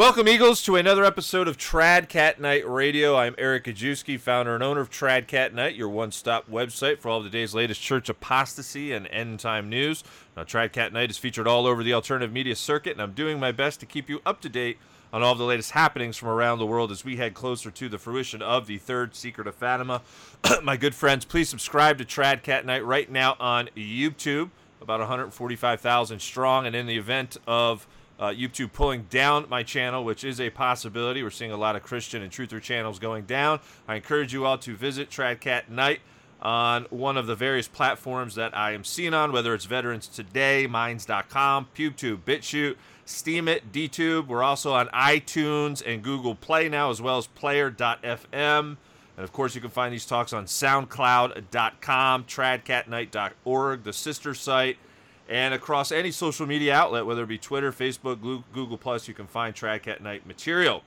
Welcome, Eagles, to another episode of Trad Cat Knight Radio. I'm Eric Gajewski, founder and owner of Trad Cat Knight, your one stop website for all of the day's latest church apostasy and end time news. Now, Trad Cat Knight is featured all over the alternative media circuit, and I'm doing my best to keep you up to date on all of the latest happenings from around the world as we head closer to the fruition of the third Secret of Fatima. my good friends, please subscribe to Trad Cat Knight right now on YouTube, about 145,000 strong, and in the event of uh, YouTube pulling down my channel, which is a possibility. We're seeing a lot of Christian and truther channels going down. I encourage you all to visit Tradcat Knight on one of the various platforms that I am seen on, whether it's Veterans Today, Minds.com, PewTube, BitChute, Steemit, DTube. We're also on iTunes and Google Play now, as well as Player.fm. And of course, you can find these talks on SoundCloud.com, TradCatKnight.org, the sister site and across any social media outlet, whether it be Twitter, Facebook, Google Plus, you can find Tradcat Knight material.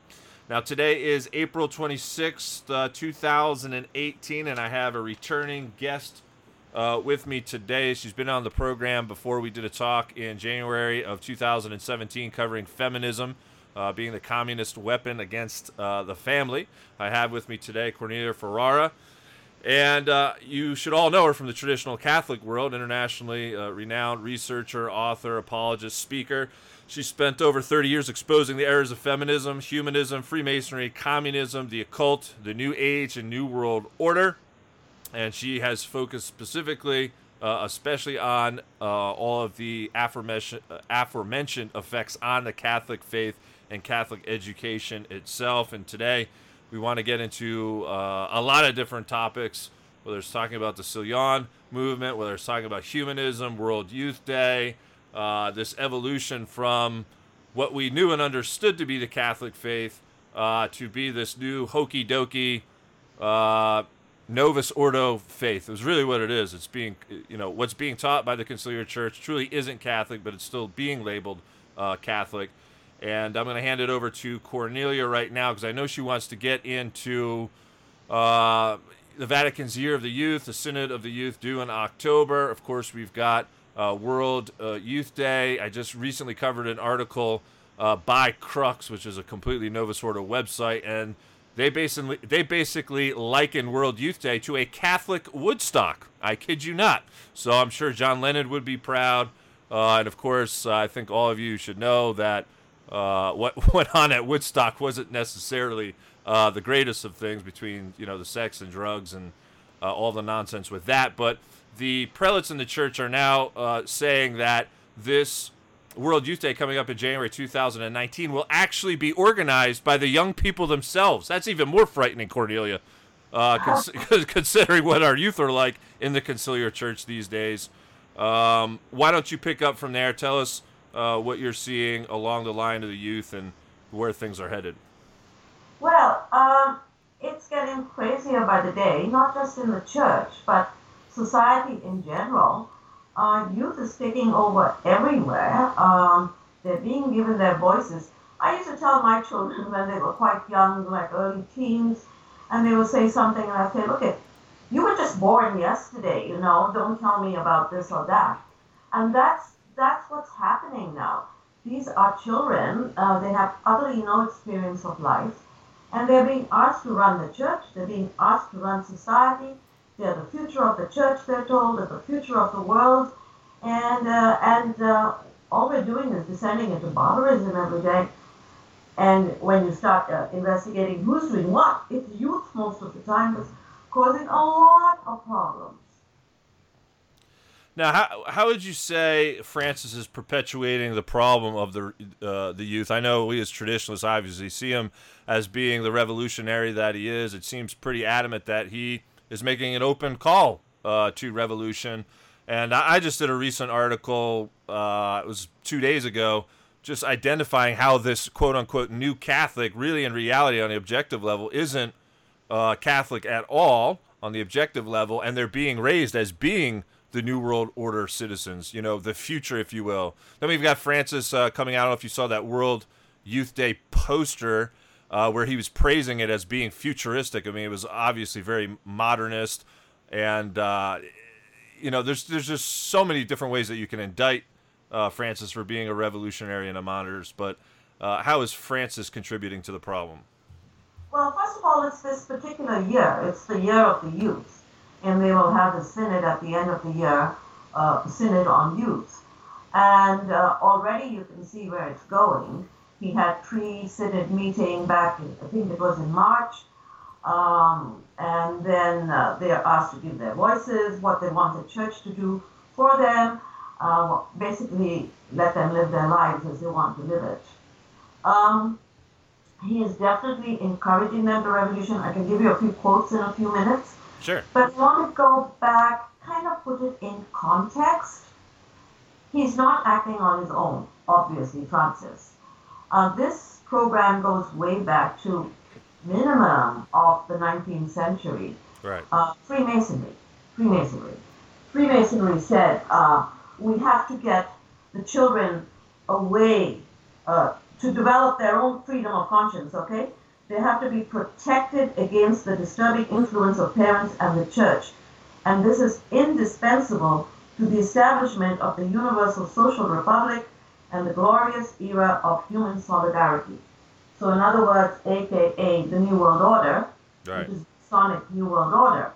Now today is April 26th, uh, 2018, and I have a returning guest uh, with me today. She's been on the program before. We did a talk in January of 2017 covering feminism. Uh, being the communist weapon against uh, the family. I have with me today Cornelia Ferreira. And uh, you should all know her from the traditional Catholic world, internationally uh, renowned researcher, author, apologist, speaker. She spent over 30 years exposing the errors of feminism, humanism, Freemasonry, communism, the occult, the New Age, and New World Order. And she has focused specifically, uh, especially on uh, all of the uh, aforementioned effects on the Catholic faith and Catholic education itself. And today, we want to get into uh, a lot of different topics, whether it's talking about the Sillon movement, whether it's talking about humanism, World Youth Day, uh, this evolution from what we knew and understood to be the Catholic faith uh, to be this new hokey dokey uh, Novus Ordo faith. It was really what it is. It's being, you know, what's being taught by the Conciliar Church truly isn't Catholic, but it's still being labeled uh, Catholic. And I'm going to hand it over to Cornelia right now because I know she wants to get into uh, the Vatican's Year of the Youth, the Synod of the Youth due in October. Of course, we've got uh, World uh, Youth Day. I just recently covered an article uh, by Crux, which is a completely Novus Ordo website, and they basically they basically liken World Youth Day to a Catholic Woodstock. I kid you not. So I'm sure John Lennon would be proud, uh, and of course, I think all of you should know that uh, what went on at Woodstock wasn't necessarily uh, the greatest of things between you know the sex and drugs and uh, all the nonsense with that. But the prelates in the church are now uh, saying that this World Youth Day coming up in January 2019 will actually be organized by the young people themselves. That's even more frightening, Cornelia, uh, cons- considering what our youth are like in the conciliar church these days. Um, why don't you pick up from there? Tell us uh, what you're seeing along the line of the youth and where things are headed? Well, um, it's getting crazier by the day, not just in the church, but society in general. Uh, youth is taking over everywhere. Um, they're being given their voices. I used to tell my children when they were quite young, like early teens, and they would say something, and I'd say, look, it, you were just born yesterday, you know, don't tell me about this or that. And that's that's what's happening now. These are children, uh, they have utterly no experience of life, and they're being asked to run the church, they're being asked to run society, they're the future of the church, they're told, they're the future of the world, and, uh, and uh, all we're doing is descending into barbarism every day. And when you start uh, investigating who's doing what, it's youth most of the time that's causing a lot of problems. Now, how how would you say Francis is perpetuating the problem of the uh, the youth? I know we as traditionalists obviously see him as being the revolutionary that he is. It seems pretty adamant that he is making an open call uh, to revolution. And I, I, just did a recent article. Uh, it was two days ago, just identifying how this quote unquote new Catholic, really in reality on the objective level, isn't uh, Catholic at all on the objective level, and they're being raised as being the New World Order citizens, you know, the future, if you will. Then we've got Francis uh, coming out. I don't know if you saw that World Youth Day poster uh, where he was praising it as being futuristic. I mean, it was obviously very modernist, and uh, you know, there's there's just so many different ways that you can indict uh, Francis for being a revolutionary and a modernist. But Uh, how is Francis contributing to the problem? Well, first of all, it's this particular year. It's the year of the youth, and they will have the synod at the end of the year, uh, synod on youth. And uh, already you can see where it's going. He had pre-synod meeting back, in, I think it was in March, um, and then uh, they are asked to give their voices, what they want the church to do for them, uh, basically let them live their lives as they want to live it. Um, he is definitely encouraging them to revolution. I can give you a few quotes in a few minutes. Sure. But I want to go back, kind of put it in context. He's not acting on his own, obviously, Francis. Uh, this program goes way back to minimum of the 19th century. Right. Uh, Freemasonry. Freemasonry. Freemasonry said uh, we have to get the children away uh, to develop their own freedom of conscience, okay? They have to be protected against the disturbing influence of parents and the church. And this is indispensable to the establishment of the universal social republic and the glorious era of human solidarity. So, in other words, aka the New World Order, right. which is Sonic New World Order.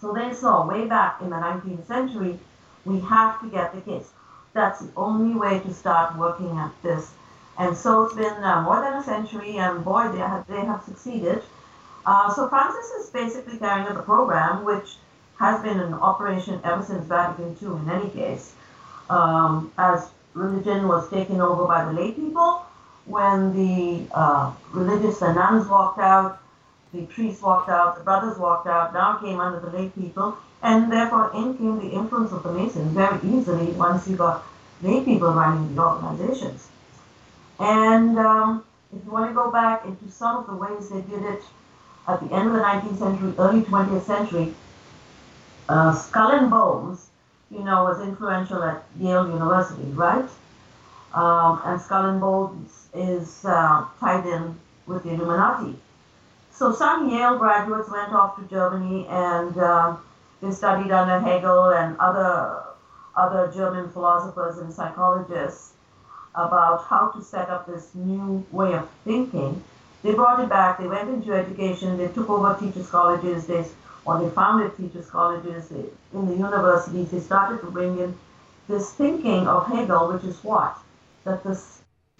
So they saw way back in the 19th century, we have to get the kids. That's the only way to start working at this. And so it's been uh, more than a century, and boy, they have, they have succeeded. Uh, so Francis is basically carrying out the program, which has been in operation ever since Vatican II in any case, um, as religion was taken over by the lay people. When the uh, religious, the nuns walked out, the priests walked out, the brothers walked out, now came under the lay people, and therefore in came the influence of the Masons very easily once you got lay people running the organizations. And um, if you want to go back into some of the ways they did it at the end of the 19th century, early 20th century, uh, Skull and Bones, you know, was influential at Yale University, right? Um, and Skull and Bones is uh, tied in with the Illuminati. So some Yale graduates went off to Germany and uh, they studied under Hegel and other other German philosophers and psychologists about how to set up this new way of thinking. They brought it back. They went into education. They took over teachers' colleges. They or they founded teachers' colleges in the universities. They started to bring in this thinking of Hegel, which is what that the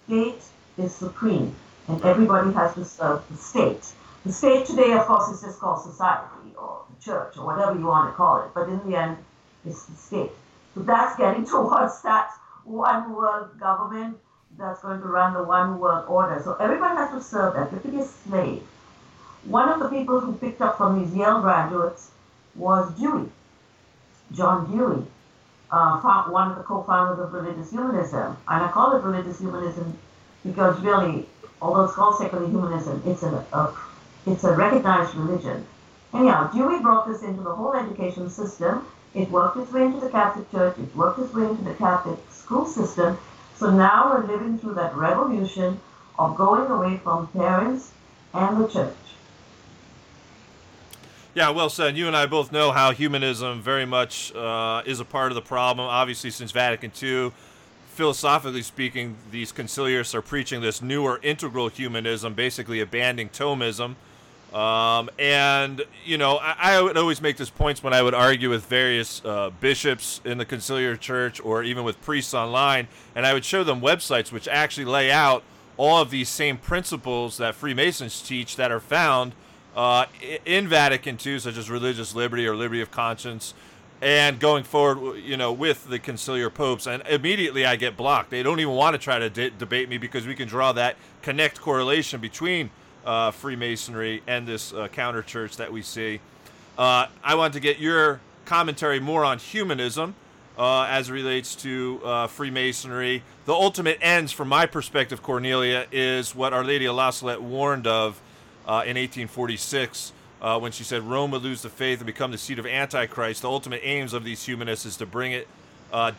state is supreme and everybody has to serve the state. The state today, of course, is just called society or the church or whatever you want to call it, but in the end, it's the state. So that's getting towards that one world government that's going to run the one world order. So everybody has to serve that. You have to be a slave. One of the people who picked up from these Yale graduates was Dewey, John Dewey, uh, one of the co-founders of religious humanism. And I call it religious humanism because really, although it's called secular humanism, it's a, a it's a recognized religion. Anyhow, Dewey brought this into the whole education system. It worked its way into the Catholic Church. It worked its way into the Catholic school system. So now we're living through that revolution of going away from parents and the church. Yeah, well said. You and I both know how humanism very much uh, is a part of the problem. Obviously, since Vatican II, philosophically speaking, these conciliarists are preaching this newer integral humanism, basically abandoning Thomism. Um, and, you know, I, I, would always make this point when I would argue with various uh, bishops in the conciliar church or even with priests online, and I would show them websites which actually lay out all of these same principles that Freemasons teach that are found uh, in Vatican II, such as religious liberty or liberty of conscience, and going forward, you know, with the conciliar popes. And immediately I get blocked. They don't even want to try to de- debate me because we can draw that connect correlation between uh, Freemasonry and this uh, counter church that we see. Uh, I want to get your commentary more on humanism uh, as relates to uh, Freemasonry. The ultimate ends, from my perspective, Cornelia, is what Our Lady of La Salette warned of uh, in 1846. when she said Rome would lose the faith and become the seat of Antichrist, the ultimate aims of these humanists is to bring it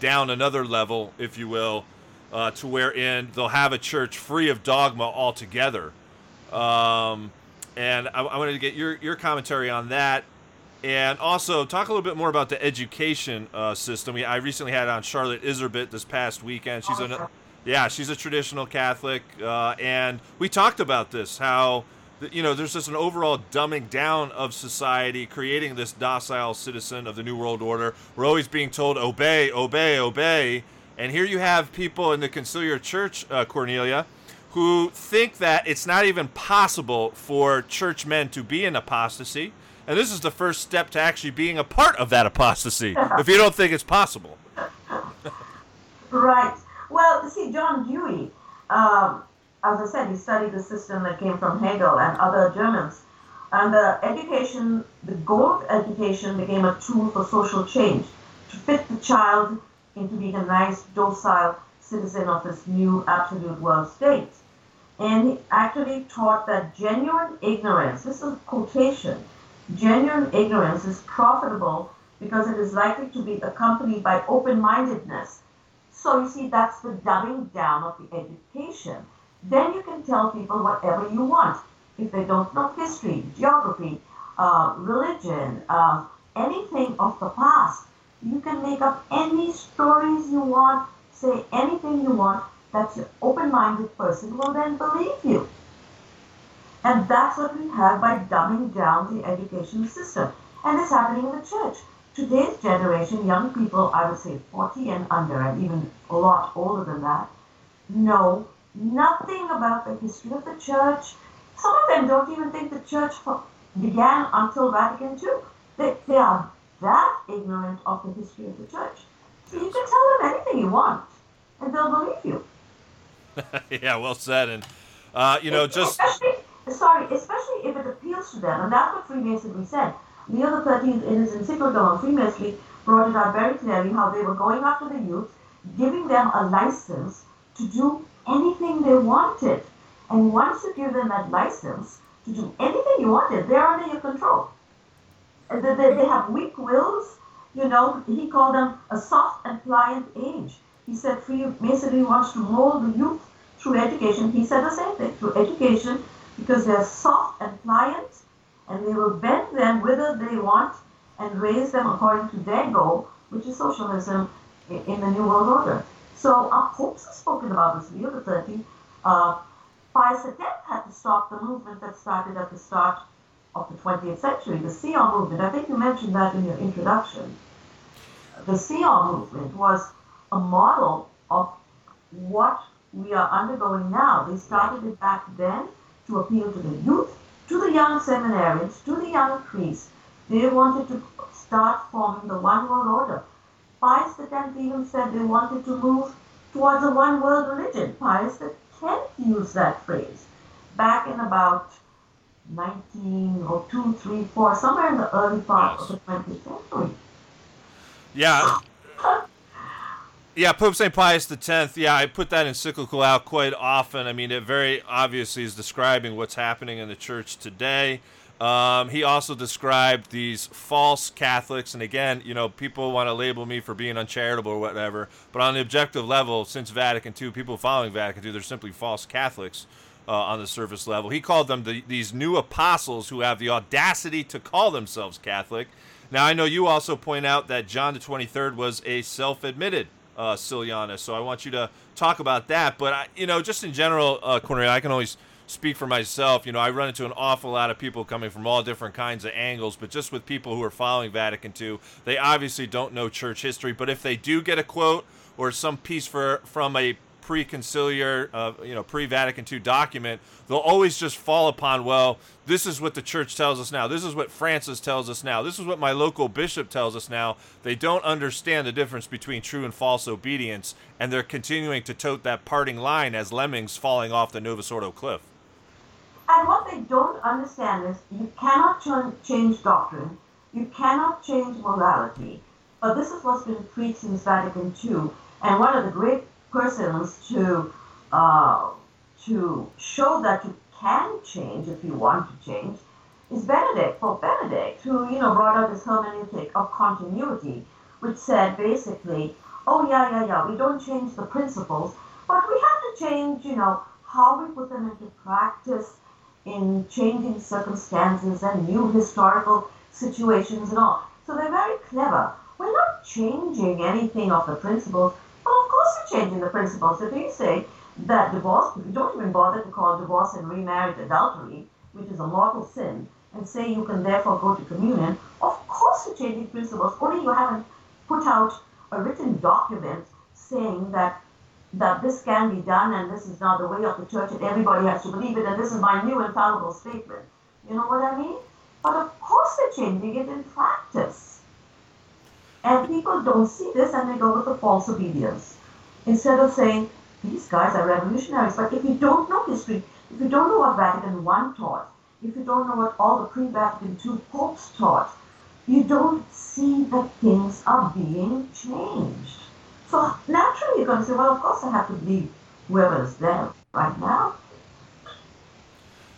down another level, if you will, to wherein they'll have a church free of dogma altogether. Um, and I, I, wanted to get your, your commentary on that. And also talk a little bit more about the education uh, system. We, I recently had on Charlotte Iserbyt this past weekend. She's an, Yeah, she's a traditional Catholic, uh, and we talked about this how you know there's just an overall dumbing down of society, creating this docile citizen of the New World Order. We're always being told obey, obey, obey, and here you have people in the Conciliar Church, uh, Cornelia, who think that it's not even possible for churchmen to be in apostasy. And this is the first step to actually being a part of that apostasy, if you don't think it's possible. right. Well, see, John Dewey, um, as I said, he studied the system that came from Hegel and other Germans. And the education, the goal of education became a tool for social change, to fit the child into being a nice, docile citizen of this new absolute world state. And he actually taught that genuine ignorance, this is a quotation, genuine ignorance is profitable because it is likely to be accompanied by open mindedness so you see, that's the dumbing down of the education. Then you can tell people whatever you want. If they don't know history, geography, uh, religion, uh, anything of the past, you can make up any stories you want, say anything you want, that an open-minded person will then believe you. And that's what we have by dumbing down the education system. And it's happening in the church today's generation, young people, I would say 40 and under, and even a lot older than that, know nothing about the history of the church. Some of them don't even think the church began until Vatican II. They, they are that ignorant of the history of the church. You can tell them anything you want, and they'll believe you. yeah, well said. And, uh, you know, just. Especially, sorry, especially if it appeals to them, and that's what Freemasonry said Leo XIII, in his encyclical on Freemasonry, brought it out very clearly how they were going after the youth, giving them a license to do anything they wanted. And once you give them that license to do anything you wanted, they're under your control. They, they, they have weak wills. You know, he called them a soft and pliant age. He said Freemasonry wants to mold the youth through education. He said the same thing, through education, because they're soft and pliant and they will bend them whither they want and raise them according to their goal, which is socialism in the New World Order. So our popes have spoken about this. Leo XIII, uh, Pius X had to stop the movement that started at the start of the 20th century, the Sillon movement. I think you mentioned that in your introduction. The Sillon movement was a model of what we are undergoing now. They started it back then to appeal to the youth to the young seminarians, to the young priests. They wanted to start forming the one world order. Pius X even said they wanted to move towards a one world religion. Pius X used that phrase back in about 1902, 3, 4, somewhere in the early part yes. of the 20th century. Yeah. Yeah, Pope St. Pius X. Yeah, I put that encyclical out quite often. I mean, it very obviously is describing what's happening in the church today. Um, he also described these false Catholics, and again, you know, people want to label me for being uncharitable or whatever, but on the objective level, since Vatican II, people following Vatican II, they're simply false Catholics uh, on the surface level. He called them the, these new apostles who have the audacity to call themselves Catholic. Now, I know you also point out that John the 23rd was a self admitted uh. So I want you to talk about that. But I, you know, just in general, uh, Cornelia, I can always speak for myself. You know, I run into an awful lot of people coming from all different kinds of angles, but just with people who are following Vatican II, they obviously don't know church history. But if they do get a quote or some piece for from a pre-conciliar, uh, you know, pre-Vatican II document, they'll always just fall upon, well, this is what the church tells us now. This is what Francis tells us now. This is what my local bishop tells us now. They don't understand the difference between true and false obedience, and they're continuing to tote that parting line as lemmings falling off the Novus Ordo cliff. And what they don't understand is you cannot ch- change doctrine, you cannot change morality. But this is what's been preached since Vatican II. And one of the great persons to uh, to show that you can change if you want to change is Benedict, Pope Benedict, who you know brought out this hermeneutic of continuity, which said basically, oh yeah, yeah, yeah, we don't change the principles, but we have to change, you know, how we put them into practice in changing circumstances and new historical situations and all. So they're very clever. We're not changing anything of the principles, but of course course you're changing the principles. If you say that divorce, you don't even bother to call divorce and remarriage adultery, which is a mortal sin, and say you can therefore go to communion, of course you're changing principles. Only you haven't put out a written document saying that that this can be done and this is not the way of the church and everybody has to believe it and this is my new infallible statement. You know what I mean? But of course they're changing it in practice. And people don't see this and they go with the false obedience. Instead of saying, these guys are revolutionaries. But if you don't know history, if you don't know what Vatican I taught, if you don't know what all the pre-Vatican II popes taught, you don't see that things are being changed. So naturally, you're going to say, well, of course I have to believe whoever is there right now.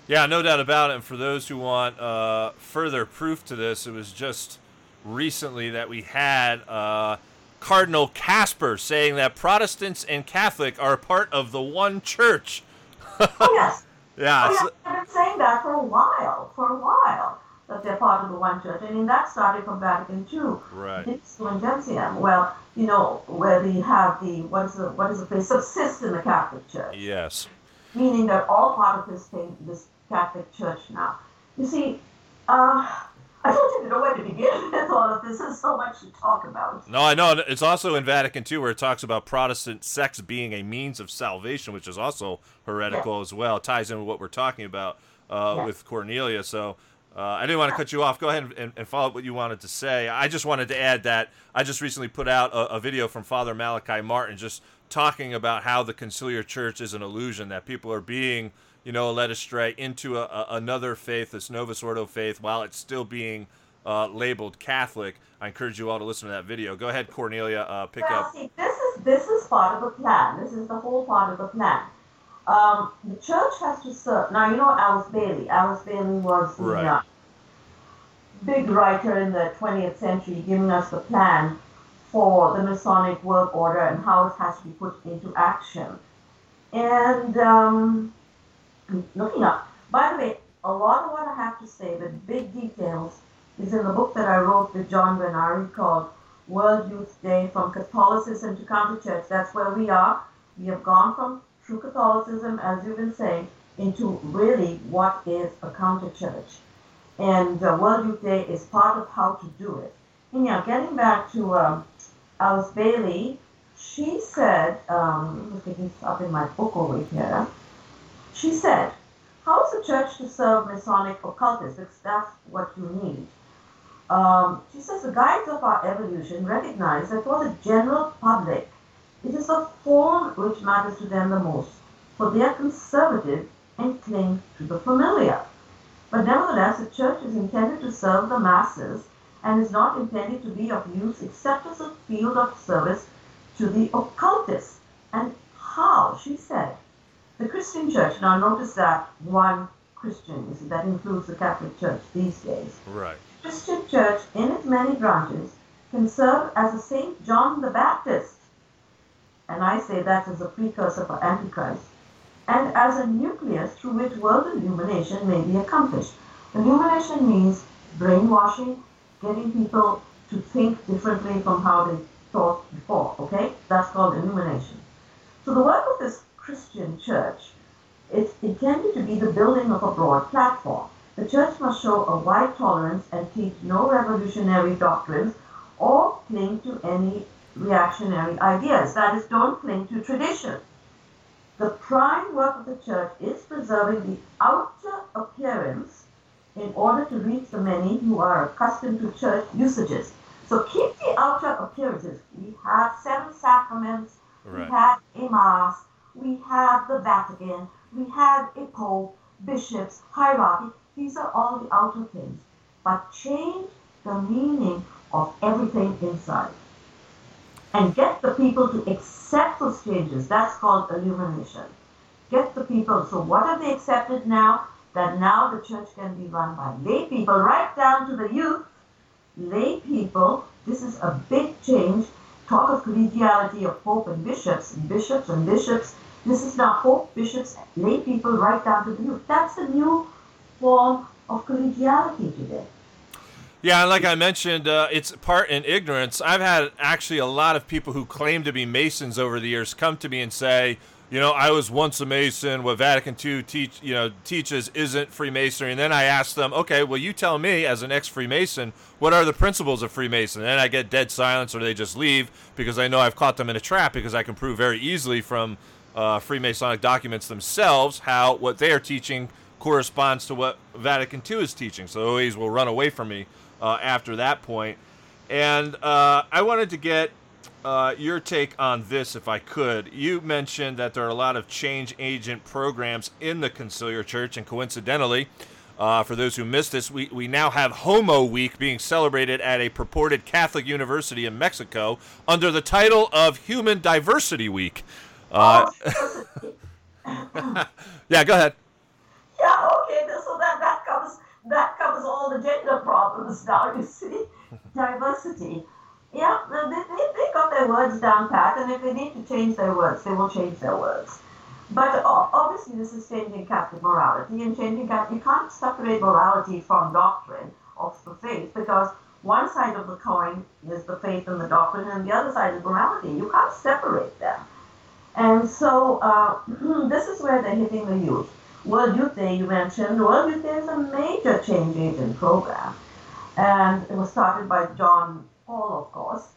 Yeah, no doubt about it. And for those who want uh, further proof to this, it was just recently that we had uh, Cardinal Kasper, saying that Protestants and Catholic are part of the one church. oh, yes. yeah. Oh, yes. I've been saying that for a while, for a while, that they're part of the one church. I mean, that started from Vatican II. Right. Dixon Gentium. Well, you know, where they have the, what is the, what is the phrase, subsist in the Catholic Church. Yes. Meaning they're all part of this thing, this Catholic Church now. You see, uh, I don't even know where to begin with all of this. There's so much to talk about. No, I know. It's also in Vatican II where it talks about Protestant sects being a means of salvation, which is also heretical yeah. as well. It ties in with what we're talking about uh, yeah. with Cornelia. So uh, I didn't want to cut you off. Go ahead and, and, follow up what you wanted to say. I just wanted to add that I just recently put out a, a, video from Father Malachi Martin just talking about how the conciliar church is an illusion, that people are being, you know, led astray into a, a, another faith, this Novus Ordo faith, while it's still being uh, labeled Catholic. I encourage you all to listen to that video. Go ahead, Cornelia, uh, pick well, up. See, this is this is part of the plan. This is the whole part of the plan. Um, the church has to serve. Now, you know Alice Bailey. Alice Bailey was the right. uh, big writer in the 20th century giving us the plan for the Masonic world order and how it has to be put into action. And um, looking up, by the way, a lot of what I have to say, the big details, is in the book that I wrote with John Vennari called World Youth Day From Catholicism to Counter Church. That's where we are. We have gone from true Catholicism, as you've been saying, into really what is a counter church. And uh, World Youth Day is part of how to do it. And yeah, getting back to um, Alice Bailey, she said, um, I'm looking up in my book over here. She said, how is the church to serve Masonic occultists? Because that's what you need. Um, she says the guides of our evolution recognize that for the general public, it is the form which matters to them the most, for they are conservative and cling to the familiar. But nevertheless, the church is intended to serve the masses and is not intended to be of use except as a field of service to the occultists. And how? She said, the Christian church, now notice that one Christian, you see, that includes the Catholic Church these days. Right. Christian church, in its many branches, can serve as a Saint John the Baptist and I say that as a precursor for Antichrist, and as a nucleus through which world illumination may be accomplished. Illumination means brainwashing, getting people to think differently from how they thought before, okay? That's called illumination. So the work of this Christian church is intended to be the building of a broad platform. The church must show a wide tolerance and teach no revolutionary doctrines or cling to any reactionary ideas. That is, don't cling to tradition. The prime work of the church is preserving the outer appearance in order to reach the many who are accustomed to church usages. So keep the outer appearances. We have seven sacraments, right. we have a mass, we have the Vatican, we have a pope, bishops, hierarchy. These are all the outer things. But change the meaning of everything inside and get the people to accept those changes. That's called illumination. Get the people. So what have they accepted now? That now the church can be run by lay people, right down to the youth. Lay people. This is a big change. Talk of collegiality of pope and bishops, and bishops and bishops. This is now pope, bishops, lay people, right down to the youth. That's a new form of collegiality today. Yeah, like I mentioned, uh, it's part in ignorance. I've had actually a lot of people who claim to be Masons over the years come to me and say, you know, I was once a Mason. What Vatican II teach, you know, teaches isn't Freemasonry. And then I ask them, okay, well, you tell me as an ex-Freemason, what are the principles of Freemason? And then I get dead silence, or they just leave because I know I've caught them in a trap because I can prove very easily from uh, Freemasonic documents themselves how what they are teaching corresponds to what Vatican II is teaching. So always will run away from me uh, after that point. And uh, I wanted to get uh, your take on this, if I could. You mentioned that there are a lot of change agent programs in the Conciliar Church, and coincidentally, uh, for those who missed this, we, we now have Homo Week being celebrated at a purported Catholic university in Mexico under the title of Human Diversity Week. Uh, yeah, go ahead. Yeah, okay, so that, that covers that covers all the gender problems now, you see. Diversity. Yeah, they, they, they got their words down pat, and if they need to change their words, they will change their words. But obviously, this is changing Catholic morality, and changing Catholic, you can't separate morality from doctrine of the faith because one side of the coin is the faith and the doctrine, and the other side is morality. You can't separate them. And so uh, this is where they're hitting the youth. World Youth Day, you mentioned. World Youth Day is a major change agent program. And it was started by John Paul, of course.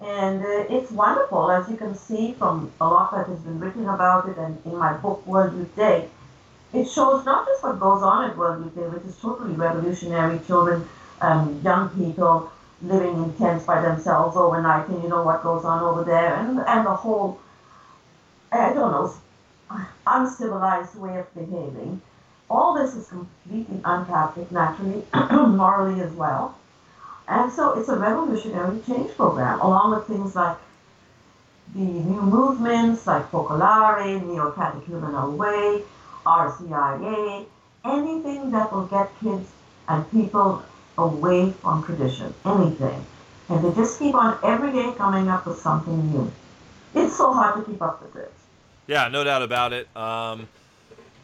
And uh, it's wonderful, as you can see from a lot that has been written about it and in my book, World Youth Day. It shows not just what goes on at World Youth Day, which is totally revolutionary, children, um, young people living in tents by themselves overnight, and you know what goes on over there, and, and the whole, I don't know, uncivilized way of behaving. All this is completely un-Catholic, naturally, morally as well. And so it's a revolutionary change program, along with things like the new movements like Focolare, Neo-Catechumenal Way, RCIA, anything that will get kids and people away from tradition, anything. And they just keep on every day coming up with something new. It's so hard to keep up with it. Yeah, no doubt about it. Um,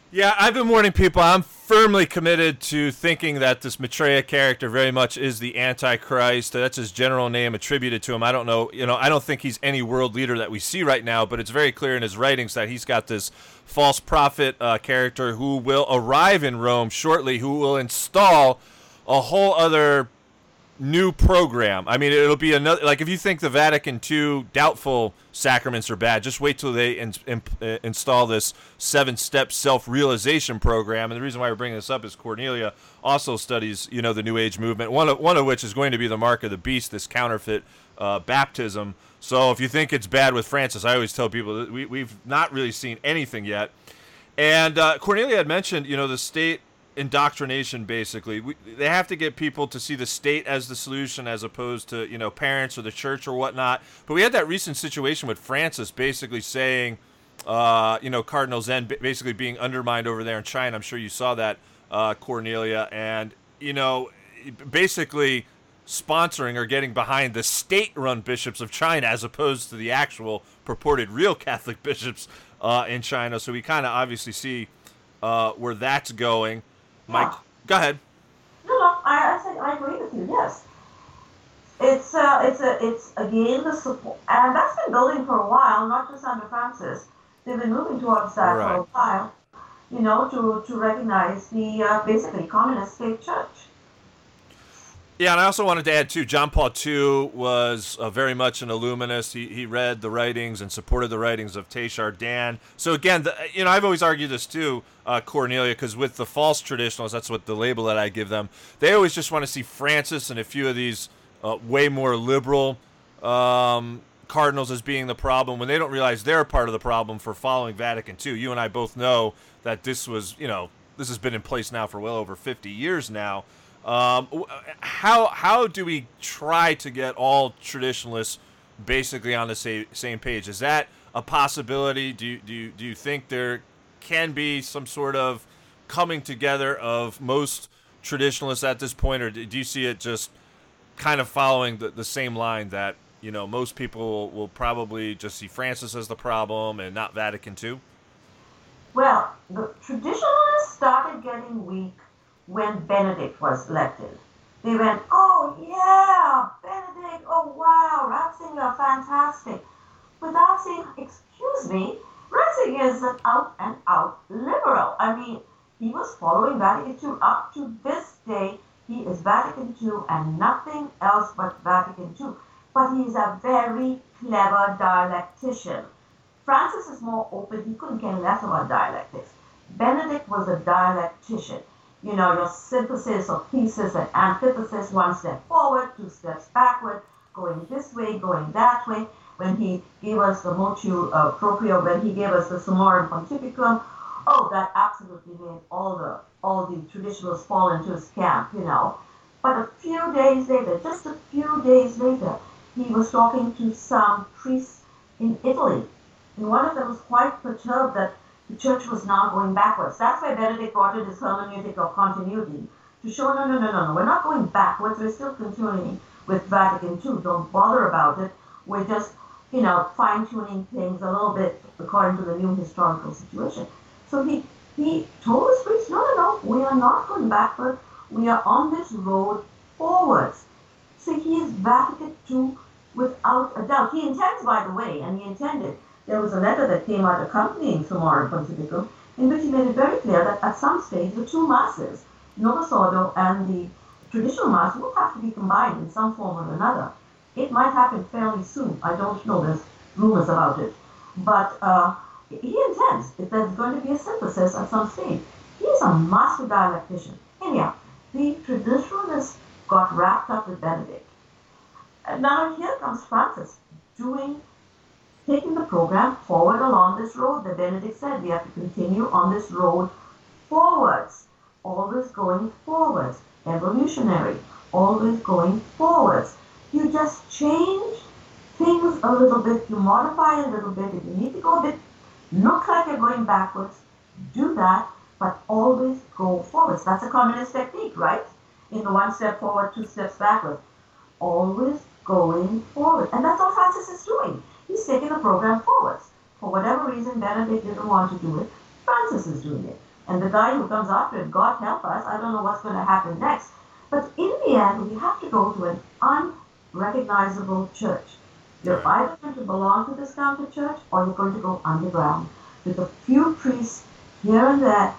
yeah, I've been warning people. I'm firmly committed to thinking that this Maitreya character very much is the Antichrist. That's his general name attributed to him. I don't know, you know, I don't think he's any world leader that we see right now, but it's very clear in his writings that he's got this false prophet uh, character who will arrive in Rome shortly, who will install a whole other new program. I mean, it'll be another. Like, if you think the Vatican II doubtful sacraments are bad, just wait till they in, in, uh, install this seven-step self-realization program. And the reason why we're bringing this up is Cornelia also studies, you know, the New Age movement. One of one of which is going to be the mark of the beast, this counterfeit uh, baptism. So, if you think it's bad with Francis, I always tell people that we, we've not really seen anything yet. And uh, Cornelia had mentioned, you know, the state indoctrination basically. We, they have to get people to see the state as the solution as opposed to you know parents or the church or whatnot. But we had that recent situation with francis basically saying uh, you know cardinal zen basically being undermined over there in china. I'm sure you saw that uh, cornelia. And you know basically sponsoring or getting behind the state-run bishops of china as opposed to the actual purported real catholic bishops uh, in china. So we kind of obviously see uh, where that's going Mike, go ahead. No, no, I, I, think I agree with you. Yes, it's uh, it's a it's again the support, and that's been building for a while, not just under Francis. They've been moving towards that right. for a while, you know, to to recognize the uh, basically communist state church. Yeah, and I also wanted to add too. John Paul II was uh, very much an illuminist. He, he read the writings and supported the writings of Teilhard So again, the, you know, I've always argued this too, uh, Cornelia, because with the false traditionalists, that's what the label that I give them. They always just want to see Francis and a few of these uh, way more liberal um, cardinals as being the problem when they don't realize they're part of the problem for following Vatican II. You and I both know that this was, you know, this has been in place now for well over 50 years now. Um, how how do we try to get all traditionalists basically on the same same page? Is that a possibility? Do you, do do you think there can be some sort of coming together of most traditionalists at this point, or do you see it just kind of following the, the same line that you know most people will probably just see Francis as the problem and not Vatican II? Well, the traditionalists started getting weak when Benedict was elected. they went, oh yeah, Benedict, oh wow, Ratzinger, fantastic. Without saying, excuse me, Ratzinger is an out and out liberal. I mean, he was following Vatican II up to this day. He is Vatican II and nothing else but Vatican II. But he's a very clever dialectician. Francis is more open. He couldn't care less about dialectics. Benedict was a dialectician you know, your synthesis of thesis and antithesis, one step forward, two steps backward, going this way, going that way. When he gave us the motu uh, proprio, when he gave us the Summorum Pontificum, oh, that absolutely made all the all the traditionalists fall into his camp, you know. But a few days later, just a few days later, he was talking to some priests in Italy, and one of them was quite perturbed that the church was now going backwards. That's why Benedict in his hermeneutic of continuity to show no, no, no, no, no, we're not going backwards. We're still continuing with Vatican II. Don't bother about it. We're just, you know, fine tuning things a little bit according to the new historical situation. So he he told his priests, no, no, no, we are not going backward. We are on this road forwards. So he is Vatican II without a doubt. He intends, by the way, and he intended there was a letter that came out accompanying Summorum Pontificum, in which he made it very clear that at some stage the two masses, Novus Ordo and the traditional mass, will have to be combined in some form or another. It might happen fairly soon. I don't know. There's rumors about it. But uh, he intends if there's going to be a synthesis at some stage. He is a master dialectician. Anyhow, the traditionalists got wrapped up with Benedict. And now here comes Francis doing taking the program forward along this road that Benedict said. We have to continue on this road forwards, always going forwards, evolutionary, always going forwards. You just change things a little bit, you modify a little bit. If you need to go a bit, look like you're going backwards, do that, but always go forwards. That's a communist technique, right? In the one step forward, two steps backward. Always going forward. And that's what Francis is doing. He's taking the program forward. For whatever reason, Benedict didn't want to do it. Francis is doing it. And the guy who comes after it, God help us, I don't know what's going to happen next. But in the end, we have to go to an unrecognizable church. You're either going to belong to this counter church or you're going to go underground with a few priests here and there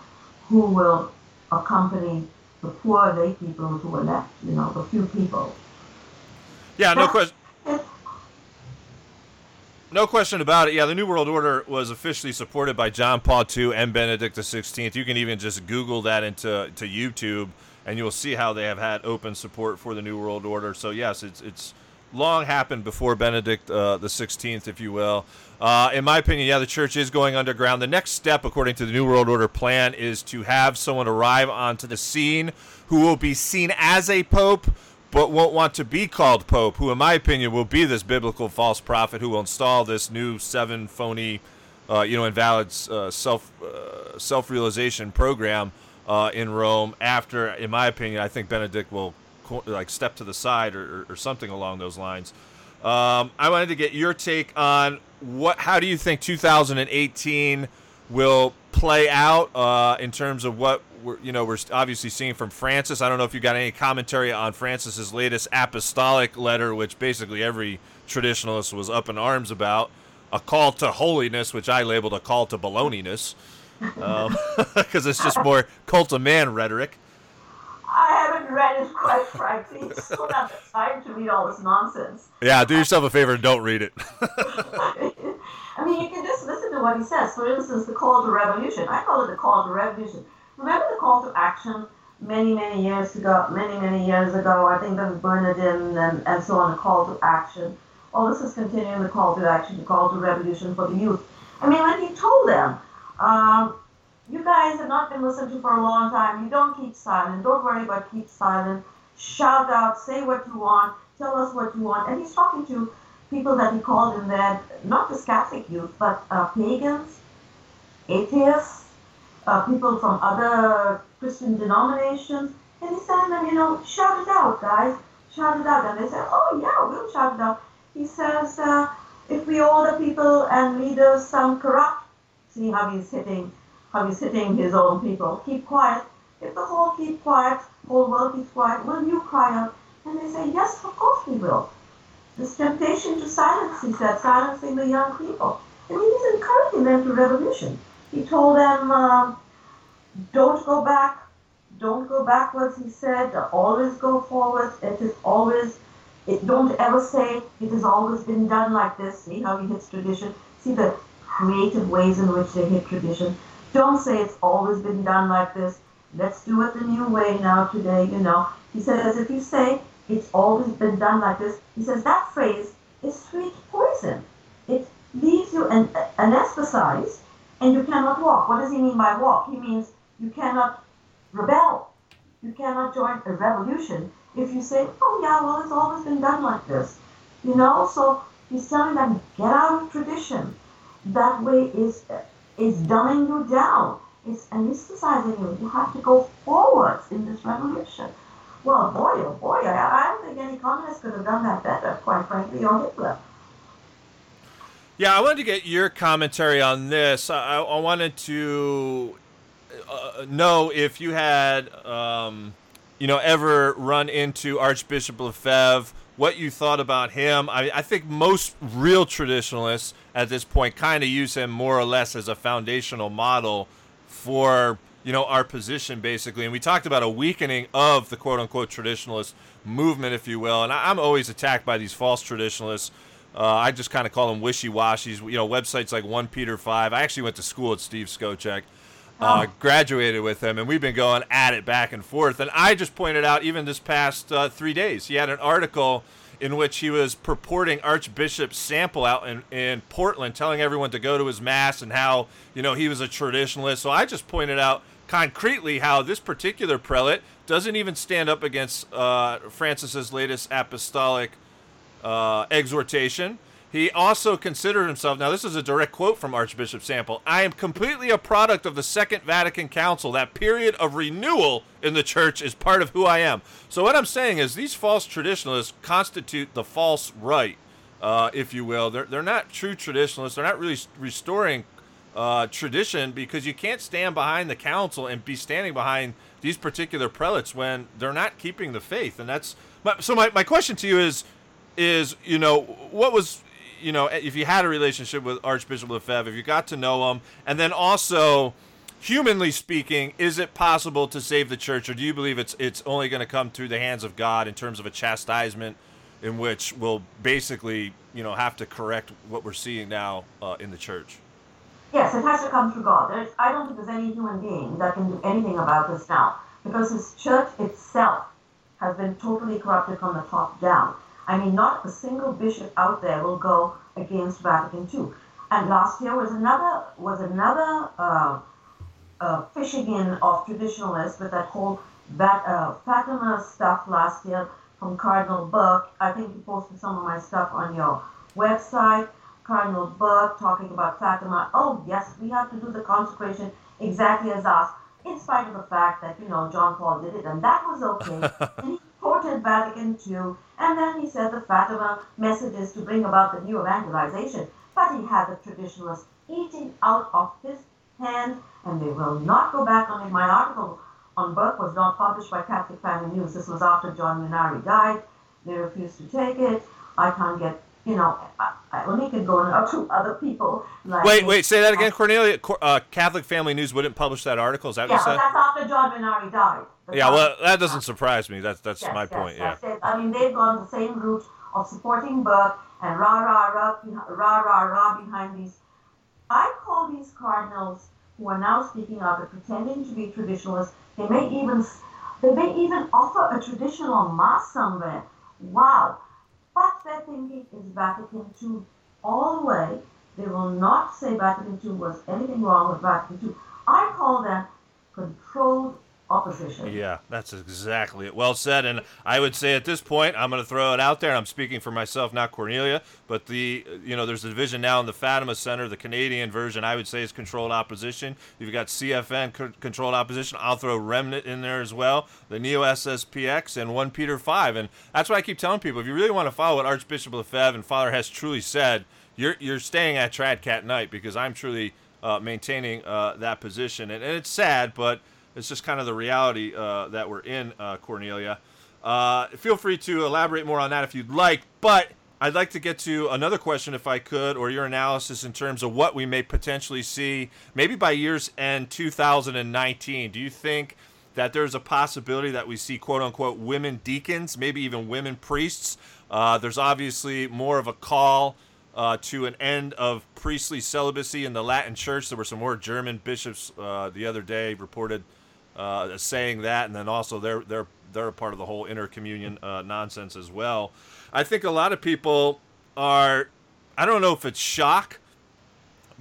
who will accompany the poor lay people who are left, you know, the few people. Yeah, no question. No question about it. Yeah, the New World Order was officially supported by John Paul II and Benedict XVI. You can even just Google that into to YouTube, and you'll see how they have had open support for the New World Order. So yes, it's it's long happened before Benedict uh, the Sixteenth, if you will. Uh, in my opinion, yeah, the church is going underground. The next step, according to the New World Order plan, is to have someone arrive onto the scene who will be seen as a pope but won't want to be called Pope, who, in my opinion, will be this biblical false prophet who will install this new seven phony, uh, you know, invalid uh, self uh, self realization program uh, in Rome. After, in my opinion, I think Benedict will like step to the side or, or, something along those lines. Um, I wanted to get your take on what. How do you think 2018 will play out uh, in terms of what we're, you know, we're obviously seeing from Francis. I don't know if you got any commentary on Francis's latest apostolic letter, which basically every traditionalist was up in arms about. A call to holiness, which I labeled a call to balonyness, because um, it's just more cult of man rhetoric. I haven't read it quite frankly. Still not the time to read all this nonsense. Yeah, do yourself a favor and don't read it. I mean, you can just listen to what he says. For instance, the call to revolution. I call it the call to revolution. Remember the call to action many, many years ago, many, many years ago, I think that was Bernardin and, and so on, the call to action. Well, this is continuing the call to action, the call to revolution for the youth. I mean, when he told them, um, you guys have not been listened to for a long time, you don't keep silent, don't worry about keep silent, shout out, say what you want, tell us what you want. And he's talking to people that he called in there, not just Catholic youth, but uh, pagans, atheists, uh, people from other Christian denominations, and he's telling them, you know, shout it out, guys, shout it out. And they say, oh yeah, we'll shout it out. He says, uh, if we older people and leaders sound corrupt, see how he's hitting, how he's hitting his own people. Keep quiet. if the whole keep quiet, whole world keeps quiet, will you cry out? And they say, yes, of course we will. This temptation to silence, he said, silencing the young people. And he's encouraging them to revolution. He told them, uh, don't go back, don't go backwards, he said, always go forward. It is always, it, don't ever say it has always been done like this. See how he hits tradition? See the creative ways in which they hit tradition. Don't say it's always been done like this. Let's do it the new way now today, you know. He says, if you say it's always been done like this, he says that phrase is sweet poison. It leaves you an, anesthetized and you cannot walk. What does he mean by walk? He means you cannot rebel. You cannot join a revolution if you say, oh yeah, well, it's always been done like this. You know, so he's telling them, get out of tradition. That way is is dumbing you down. It's anesthetizing you. You have to go forwards in this revolution. Well, boy, oh boy, I, I don't think any communist could have done that better, quite frankly, or Hitler. Yeah, I wanted to get your commentary on this. I, I wanted to uh, know if you had, um, you know, ever run into Archbishop Lefebvre, what you thought about him. I, I think most real traditionalists at this point kind of use him more or less as a foundational model for you know our position basically and we talked about a weakening of the quote unquote traditionalist movement if you will and I, am always attacked by these false traditionalists uh, I just kind of call them wishy-washies. You know, websites like One Peter Five. I actually went to school at Steve Skojec. Uh, oh. graduated with him, and we've been going at it back and forth. And I just pointed out, even this past uh, three days, he had an article in which he was purporting Archbishop Sample out in, in Portland, telling everyone to go to his mass and how you know he was a traditionalist. So I just pointed out concretely how this particular prelate doesn't even stand up against uh, Francis's latest apostolic uh, exhortation. He also considered himself, now this is a direct quote from Archbishop Sample I am completely a product of the Second Vatican Council. That period of renewal in the church is part of who I am. So, what I'm saying is, these false traditionalists constitute the false right, uh, if you will. They're, they're not true traditionalists, they're not really restoring uh, tradition because you can't stand behind the council and be standing behind these particular prelates when they're not keeping the faith. And that's my, so, my, my question to you is is you know what was you know if you had a relationship with Archbishop Lefebvre, if you got to know him, and then also humanly speaking, is it possible to save the church, or do you believe it's it's only going to come through the hands of God in terms of a chastisement, in which we'll basically you know have to correct what we're seeing now uh, in the church? Yes, it has to come through God. There's, I don't think there's any human being that can do anything about this now because His church itself has been totally corrupted from the top down. I mean, not a single bishop out there will go against Vatican II. And last year was another was another uh, uh, fishing in of traditionalists with that whole that uh, Fatima stuff last year from Cardinal Burke. I think you posted some of my stuff on your website. Cardinal Burke talking about Fatima. Oh yes, we have to do the consecration exactly as us, in spite of the fact that you know John Paul did it, and that was okay. quoted Vatican II, and then he said the Fatima messages to bring about the new evangelization. But he had the traditionalists eating out of his hand, and they will not go back on it. My article on Burke was not published by Catholic Family News. This was after John Vennari died. They refused to take it. I can't get you know, I, I only could go out to other people. Like wait, wait, say that again, Cornelia. Uh, Catholic Family News wouldn't publish that article. Is that yeah, what you said? that's after John Vennari died yeah, well, that doesn't surprise me. That's that's yes, my yes, point. Yeah. I mean, they've gone the same route of supporting Burke and rah rah rah rah rah rah behind these. I call these cardinals who are now speaking out and pretending to be traditionalists. They may even they may even offer a traditional mass somewhere. Wow, but their thinking is Vatican II all the way. They will not say Vatican II was anything wrong with Vatican II. I call them controlled opposition. Yeah, that's exactly it. Well said. And I would say at this point, I'm going to throw it out there. I'm speaking for myself, not Cornelia. But the you know, there's a division now in the Fatima Center. The Canadian version, I would say, is controlled opposition. You've got CFN co- controlled opposition. I'll throw Remnant in there as well. The Neo SSPX and One Peter Five. And that's why I keep telling people: if you really want to follow what Archbishop Lefebvre and Father Hesse truly said, you're you're staying at Trad Cat Knight because I'm truly uh, maintaining uh, that position. And, and it's sad, but It's just kind of the reality uh, that we're in, uh, Cornelia. Uh, feel free to elaborate more on that if you'd like, but I'd like to get to another question, if I could, or your analysis in terms of what we may potentially see, maybe by year's end 2019. Do you think that there's a possibility that we see quote unquote women deacons, maybe even women priests? Uh, there's obviously more of a call uh, to an end of priestly celibacy in the Latin Church. There were some more German bishops uh, the other day reported uh, saying that, and then also they're they're they're a part of the whole intercommunion uh, nonsense as well. I think a lot of people are, I don't know if it's shock,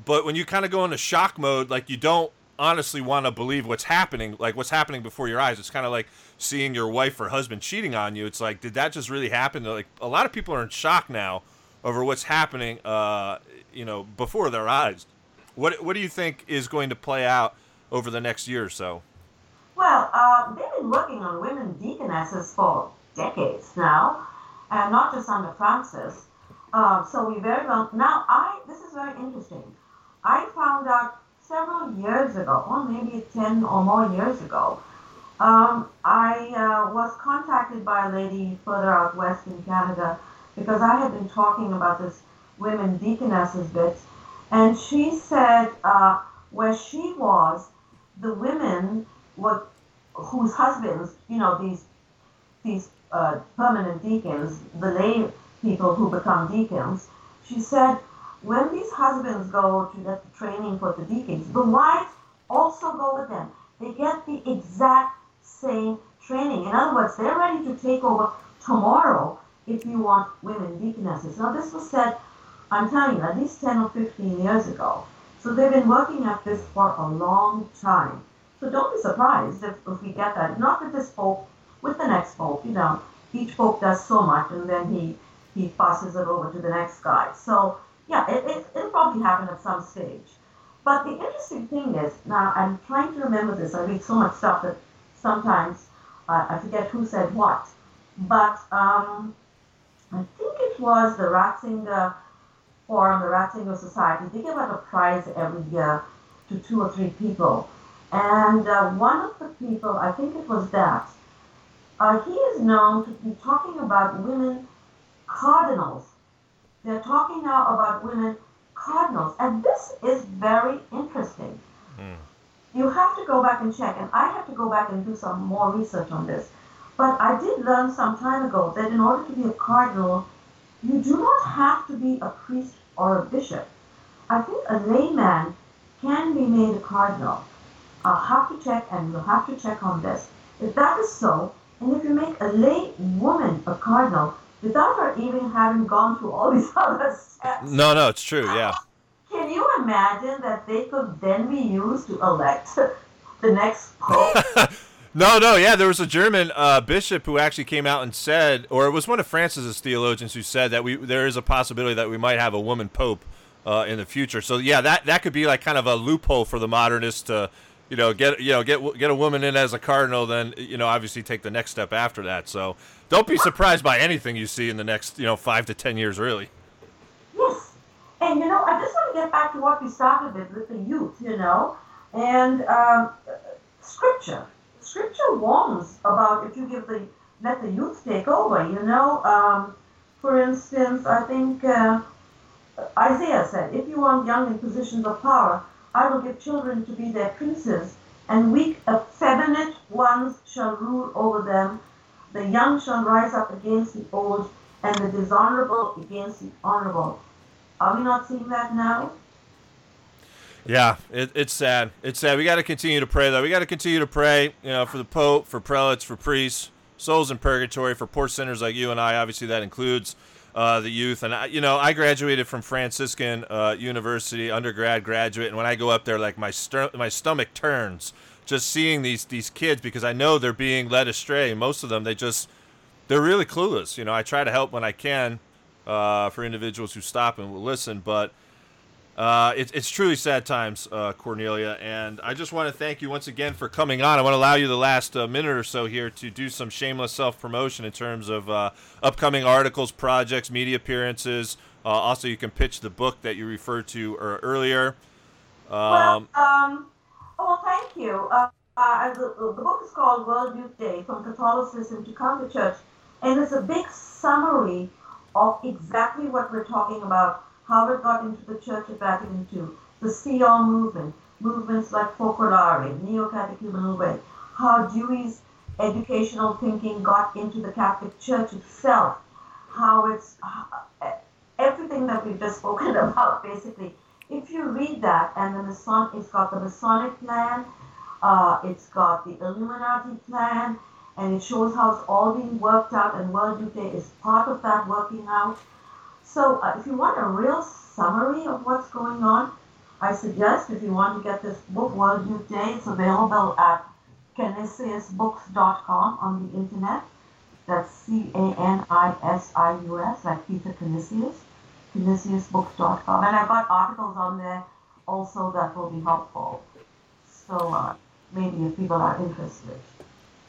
but when you kind of go into shock mode, like you don't honestly want to believe what's happening, like what's happening before your eyes. It's kind of like seeing your wife or husband cheating on you. It's like, did that just really happen? Like a lot of people are in shock now over what's happening, uh, you know, before their eyes. What What do you think is going to play out over the next year or so? Well, uh, they've been working on women deaconesses for decades now, and not just under Francis. Uh, so we very well now. I this is very interesting. I found out several years ago, or maybe ten or more years ago. Um, I uh, was contacted by a lady further out west in Canada because I had been talking about this women deaconesses bit, and she said uh, where she was, the women were whose husbands, you know, these these uh, permanent deacons, the lay people who become deacons, she said when these husbands go to get the training for the deacons, the wives also go with them. They get the exact same training. In other words, they're ready to take over tomorrow if you want women deaconesses. Now, this was said, I'm telling you, at least 10 or 15 years ago. So they've been working at this for a long time. So don't be surprised if, if we get that. Not with this pope, with the next pope, you know, each pope does so much and then he, he passes it over to the next guy. So, yeah, it, it, it'll probably happen at some stage. But the interesting thing is, now I'm trying to remember this. I read so much stuff that sometimes uh, I forget who said what. But um, I think it was the Ratzinger Forum, the Ratzinger Society. They give out a prize every year to two or three people. And uh, one of the people, I think it was that, uh, he is known to be talking about women cardinals. They're talking now about women cardinals. And this is very interesting. Mm. You have to go back and check, and I have to go back and do some more research on this. But I did learn some time ago that in order to be a cardinal, you do not have to be a priest or a bishop. I think a layman can be made a cardinal. I'll have to check, and you'll have to check on this. If that is so, and if you make a lay woman a cardinal without her even having gone through all these other steps. No, no, it's true, yeah. Can you imagine that they could then be used to elect the next pope? No, no, yeah, there was a German uh, bishop who actually came out and said, or it was one of Francis's theologians who said that we there is a possibility that we might have a woman pope uh, in the future. So yeah, that that could be like kind of a loophole for the modernists to, you know, get you know get get a woman in as a cardinal, then you know obviously take the next step after that. So don't be surprised by anything you see in the next you know five to ten years, really. Yes, and you know I just want to get back to what we started with with the youth, you know, and um, scripture scripture warns about if you give the let the youth take over. You know, um, for instance, I think uh, Isaiah said, "If you want young in positions of power, I will give children to be their princes, and weak, effeminate ones shall rule over them. The young shall rise up against the old, and the dishonorable against the honorable." Are we not seeing that now? Yeah, it, it's sad. It's sad. We got to continue to pray, though. We got to continue to pray, you know, for the Pope, for prelates, for priests, souls in purgatory, for poor sinners like you and I. Obviously, that includes uh, the youth. And I, you know, I graduated from Franciscan uh, University, undergrad, graduate, and when I go up there, like my my stomach turns just seeing these these kids because I know they're being led astray. Most of them, they just they're really clueless. You know, I try to help when I can uh, for individuals who stop and will listen, but uh, it, it's truly sad times, uh, Cornelia, and I just want to thank you once again for coming on. I want to allow you the last uh, minute or so here to do some shameless self promotion in terms of uh, upcoming articles, projects, media appearances. Uh, also, you can pitch the book that you referred to er, earlier. Um, well, um, oh, well, thank you. Uh, uh, the, the book is called World Youth Day From Catholicism to Counterchurch, and it's a big summary of exactly what we're talking about how it got into the Church of Vatican II, the All movement, movements like Focolare, Neo-Catechumenal Way, how Dewey's educational thinking got into the Catholic Church itself, how it's uh, everything that we've just spoken about, basically. If you read that, and the Mason, it's got the Masonic plan, uh, it's got the Illuminati plan, and it shows how it's all being worked out, and World Day is part of that working out. So, uh, if you want a real summary of what's going on, I suggest if you want to get this book, World Youth Day, it's available at canisiusbooks.com on the internet. That's C A N I S I U S, like Peter Canisius, canisiusbooks.com. And I've got articles on there also that will be helpful. So uh, maybe if people are interested.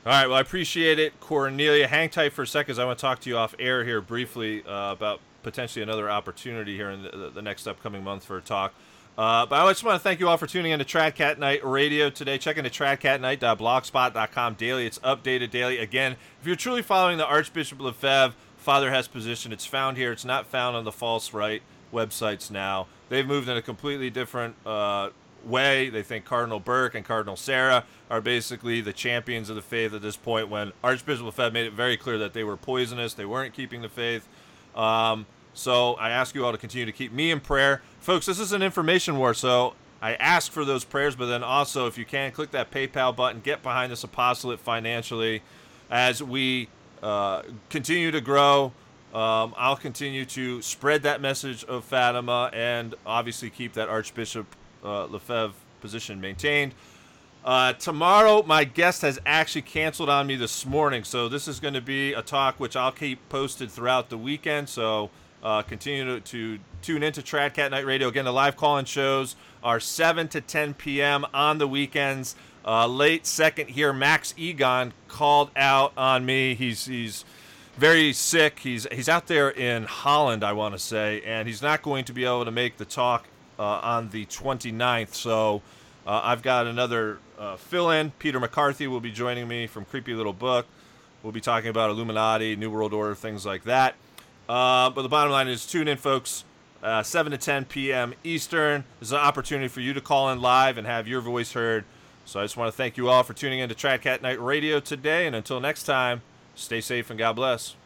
All right, well, I appreciate it, Cornelia. Hang tight for a second. because I want to talk to you off air here briefly uh, about potentially another opportunity here in the, the next upcoming month for a talk. Uh, but I just want to thank you all for tuning in to Tradcat Knight Radio today. Check into tradcatknight.blogspot.com daily. It's updated daily. Again, if you're truly following the Archbishop Lefebvre Father Hesse position, it's found here. It's not found on the false right websites now. They've moved in a completely different uh, way. They think Cardinal Burke and Cardinal Sarah are basically the champions of the faith at this point when Archbishop Lefebvre made it very clear that they were poisonous. They weren't keeping the faith. Um, so I ask you all to continue to keep me in prayer. Folks, this is an information war, so I ask for those prayers, but then also, if you can, click that PayPal button, get behind this apostolate financially as we uh, continue to grow. Um, I'll continue to spread that message of Fatima and obviously keep that Archbishop uh, Lefebvre position maintained. Uh, tomorrow, my guest has actually canceled on me this morning, so this is going to be a talk which I'll keep posted throughout the weekend. So uh, continue to, to, tune into Tradcat Knight Radio. Again, the live call-in shows are 7 to 10 p.m. on the weekends. Uh, late second here, Max Egon called out on me. He's he's very sick. He's he's out there in Holland, I want to say, and he's not going to be able to make the talk uh, on the 29th. So uh, I've got another uh, fill-in. Peter McCarthy will be joining me from Creepy Little Book. We'll be talking about Illuminati, New World Order, things like that. Uh, but the bottom line is tune in, folks. Uh, 7 to 10 p.m. Eastern. This is an opportunity for you to call in live and have your voice heard. So I just want to thank you all for tuning in to Tradcat Knight Radio today. And until next time, stay safe and God bless.